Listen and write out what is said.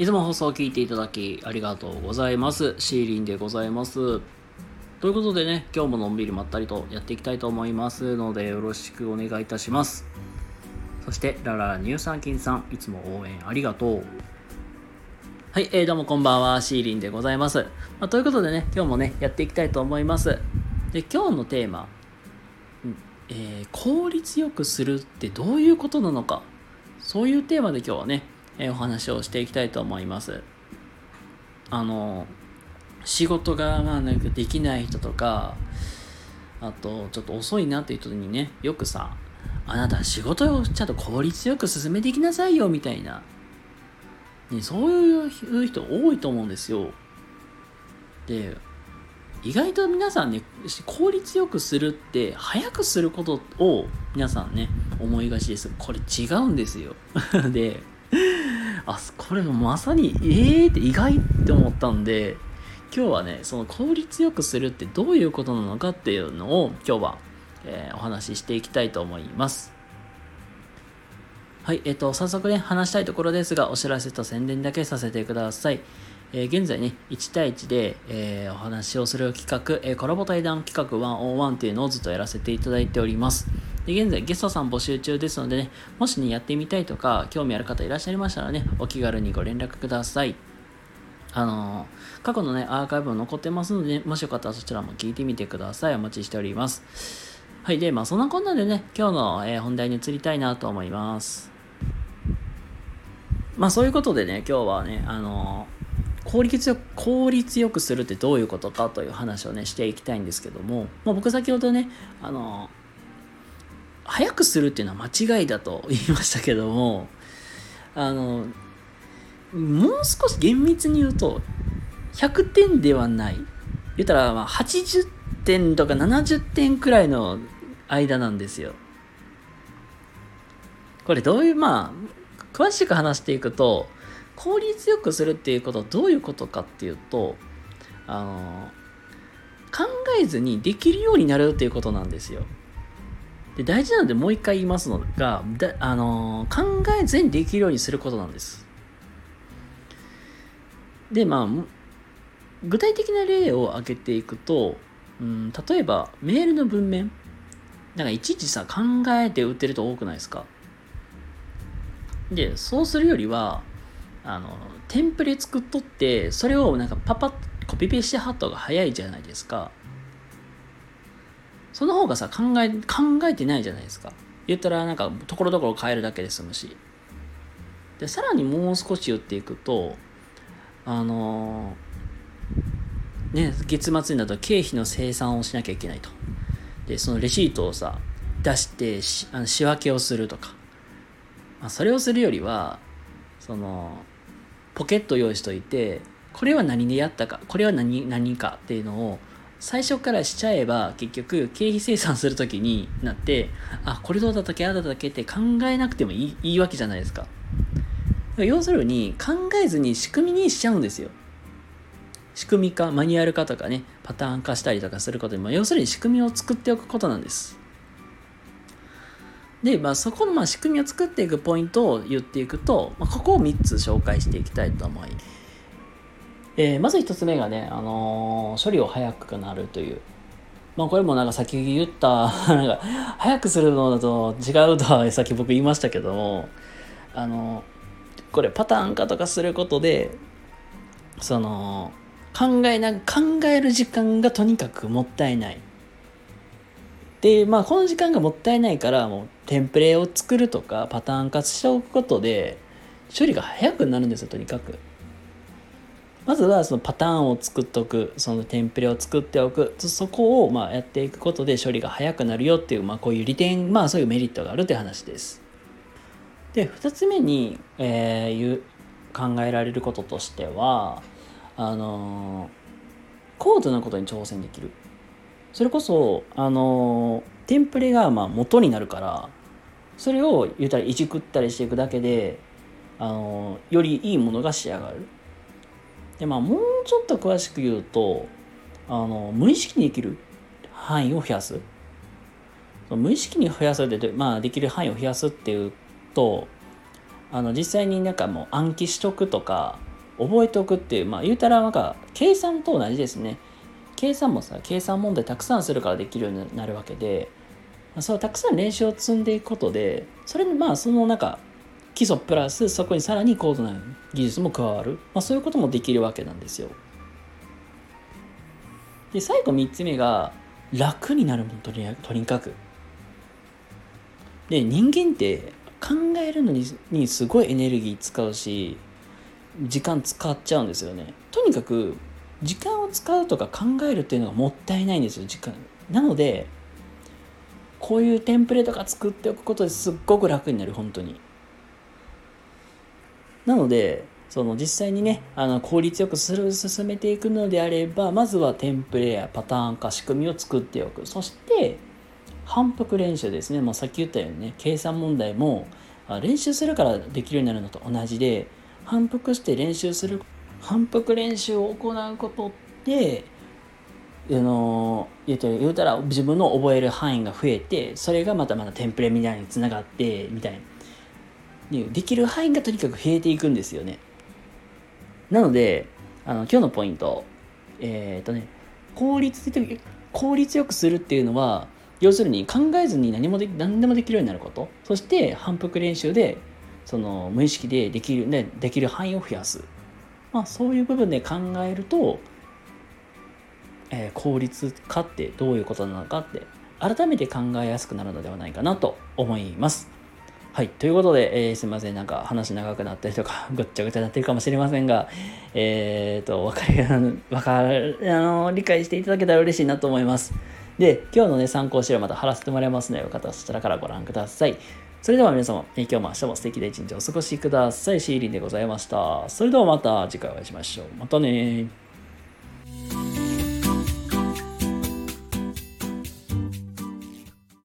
いつも放送を聞いていただきありがとうございます。シーリンでございます。ということでね、今日ものんびりまったりとやっていきたいと思いますので、よろしくお願いいたします。そして、ララ乳酸菌さん、いつも応援ありがとう。はい、えー、どうもこんばんは、シーリンでございます。まあ、ということでね、今日もね、やっていきたいと思います。で、今日のテーマ、えー、効率よくするってどういうことなのかそういうテーマで今日はね、え、お話をしていきたいと思います。あの仕事がまあなんかできない人とかあとちょっと遅いなっていう人にねよくさあなた仕事をちゃんと効率よく進めていきなさいよみたいな、ね、そういう人多いと思うんですよ。で意外と皆さんね効率よくするって早くすることを皆さんね思いがちです。これ違うんですよ。であこれまさにええー、って意外って思ったんで今日はねその効率よくするってどういうことなのかっていうのを今日は、えー、お話ししていきたいと思いますはい、えっ、と、早速ね、話したいところですが、お知らせと宣伝だけさせてください。え、現在ね、1対1で、え、お話をする企画、え、コラボ対談企画101っていうのをずっとやらせていただいております。で現在ゲストさん募集中ですのでね、もしね、やってみたいとか、興味ある方いらっしゃいましたらね、お気軽にご連絡ください。あのー、過去のね、アーカイブも残ってますので、ね、もしよかったらそちらも聞いてみてください。お待ちしております。はい。で、まあ、そんなこんなでね、今日の、えー、本題に移りたいなと思います。まあ、そういうことでね、今日はね、あのー効率よく効率よくするってどういうことかという話をねしていきたいんですけども、まあ、僕先ほどねあの早くするっていうのは間違いだと言いましたけどもあのもう少し厳密に言うと100点ではない言ったらまあ80点とか70点くらいの間なんですよこれどういうまあ詳しく話していくと効率よくするっていうことはどういうことかっていうとあの考えずにできるようになるっていうことなんですよ。で大事なのでもう一回言いますのがだあの考えずにできるようにすることなんです。でまあ具体的な例を挙げていくと、うん、例えばメールの文面。なんかいちいちさ考えて打ってると多くないですか？でそうするよりはあのテンプレ作っとってそれをなんかパパッコピペしてはった方が早いじゃないですか。その方がさ考え考えてないじゃないですか。言ったらなんかところどころ変えるだけで済むし。でさらにもう少し言っていくとあのね月末になると経費の生産をしなきゃいけないと。でそのレシートをさ出してしあの仕分けをするとか、まあ、それをするよりはそのポケット用意しといてこれは何でやったかこれは何何かっていうのを最初からしちゃえば結局経費生産する時になってあこれどうだったっけああだったっけって考えなくてもいいいいわけじゃないですか。要するに考えずに仕組みにしちゃうんですよ。仕組み化マニュアル化とかねパターン化したりとかすることにも要するに仕組みを作っておくことなんです。で、まあ、そこのまあ仕組みを作っていくポイントを言っていくと、まあ、ここを3つ紹介していきたいと思います。えー、まず1つ目がね、あのー、処理を早くなるという。まあ、これもなんか先言った、なんか、早くするのだと違うとはさっき僕言いましたけども、あのー、これパターン化とかすることで、その、考えな、考える時間がとにかくもったいない。で、まあ、この時間がもったいないから、もう、テンプレを作るとか、パターン化しておくことで、処理が早くなるんですよ、とにかく。まずは、そのパターンを作っておく、そのテンプレを作っておく、そこを、まあ、やっていくことで処理が早くなるよっていう、まあ、こういう利点、まあ、そういうメリットがあるって話です。で、二つ目に、えー、考えられることとしては、あの、高度なことに挑戦できる。それこそあのテンプレがまあ元になるからそれを言ったらいじくったりしていくだけであのよりいいものが仕上がるでまあもうちょっと詳しく言うとあの無意識にできる範囲を増やす。無意識に増やすで、まあ、できる範囲を増やすっていうとあの実際になんかもう暗記しとくとか覚えておくっていうまあ言うたらなんか計算と同じですね。計算もさ計算問題たくさんするからできるようになるわけで、まあ、そうたくさん練習を積んでいくことでそれにまあそのなんか基礎プラスそこにさらに高度な技術も加わる、まあ、そういうこともできるわけなんですよ。で最後3つ目が楽になるものとにとにかく。で人間って考えるのににすごいエネルギー使うし時間使っちゃうんですよね。とにかく時間を使うとか考えるっていうのがもったいないんですよ時間。なのでこういうテンプレとか作っておくことですっごく楽になる本当に。なのでその実際にねあの効率よくする進めていくのであればまずはテンプレやパターン化仕組みを作っておく。そして反復練習ですね。もうさっき言ったようにね計算問題も練習するからできるようになるのと同じで反復して練習する反復練習を行うことであの言うたら言うたら自分の覚える範囲が増えてそれがまたまたテンプレみたいにつながってみたいな。できる範囲がとにかく増えていくんですよね。なのであの今日のポイントえっ、とね効率的効率よくするっていうのは要するに考えずに何もで何でもできるようになること。そして反復練習でその無意識でできる、ね、できる範囲を増やす、まあ、そういう部分で考えると、えー、効率化ってどういうことなのかって改めて考えやすくなるのではないかなと思います。はい。ということで、えー、すみません。なんか話長くなったりとか、ぐっちゃぐちゃになってるかもしれませんが、えっ、ー、と、わかり、わかる、あの、理解していただけたら嬉しいなと思います。で、今日のね、参考資料また貼らせてもらいますので、よかったらそちらからご覧ください。それでは皆様え、今日も明日も素敵な一日をお過ごしください。シーリンでございました。それではまた次回お会いしましょう。またね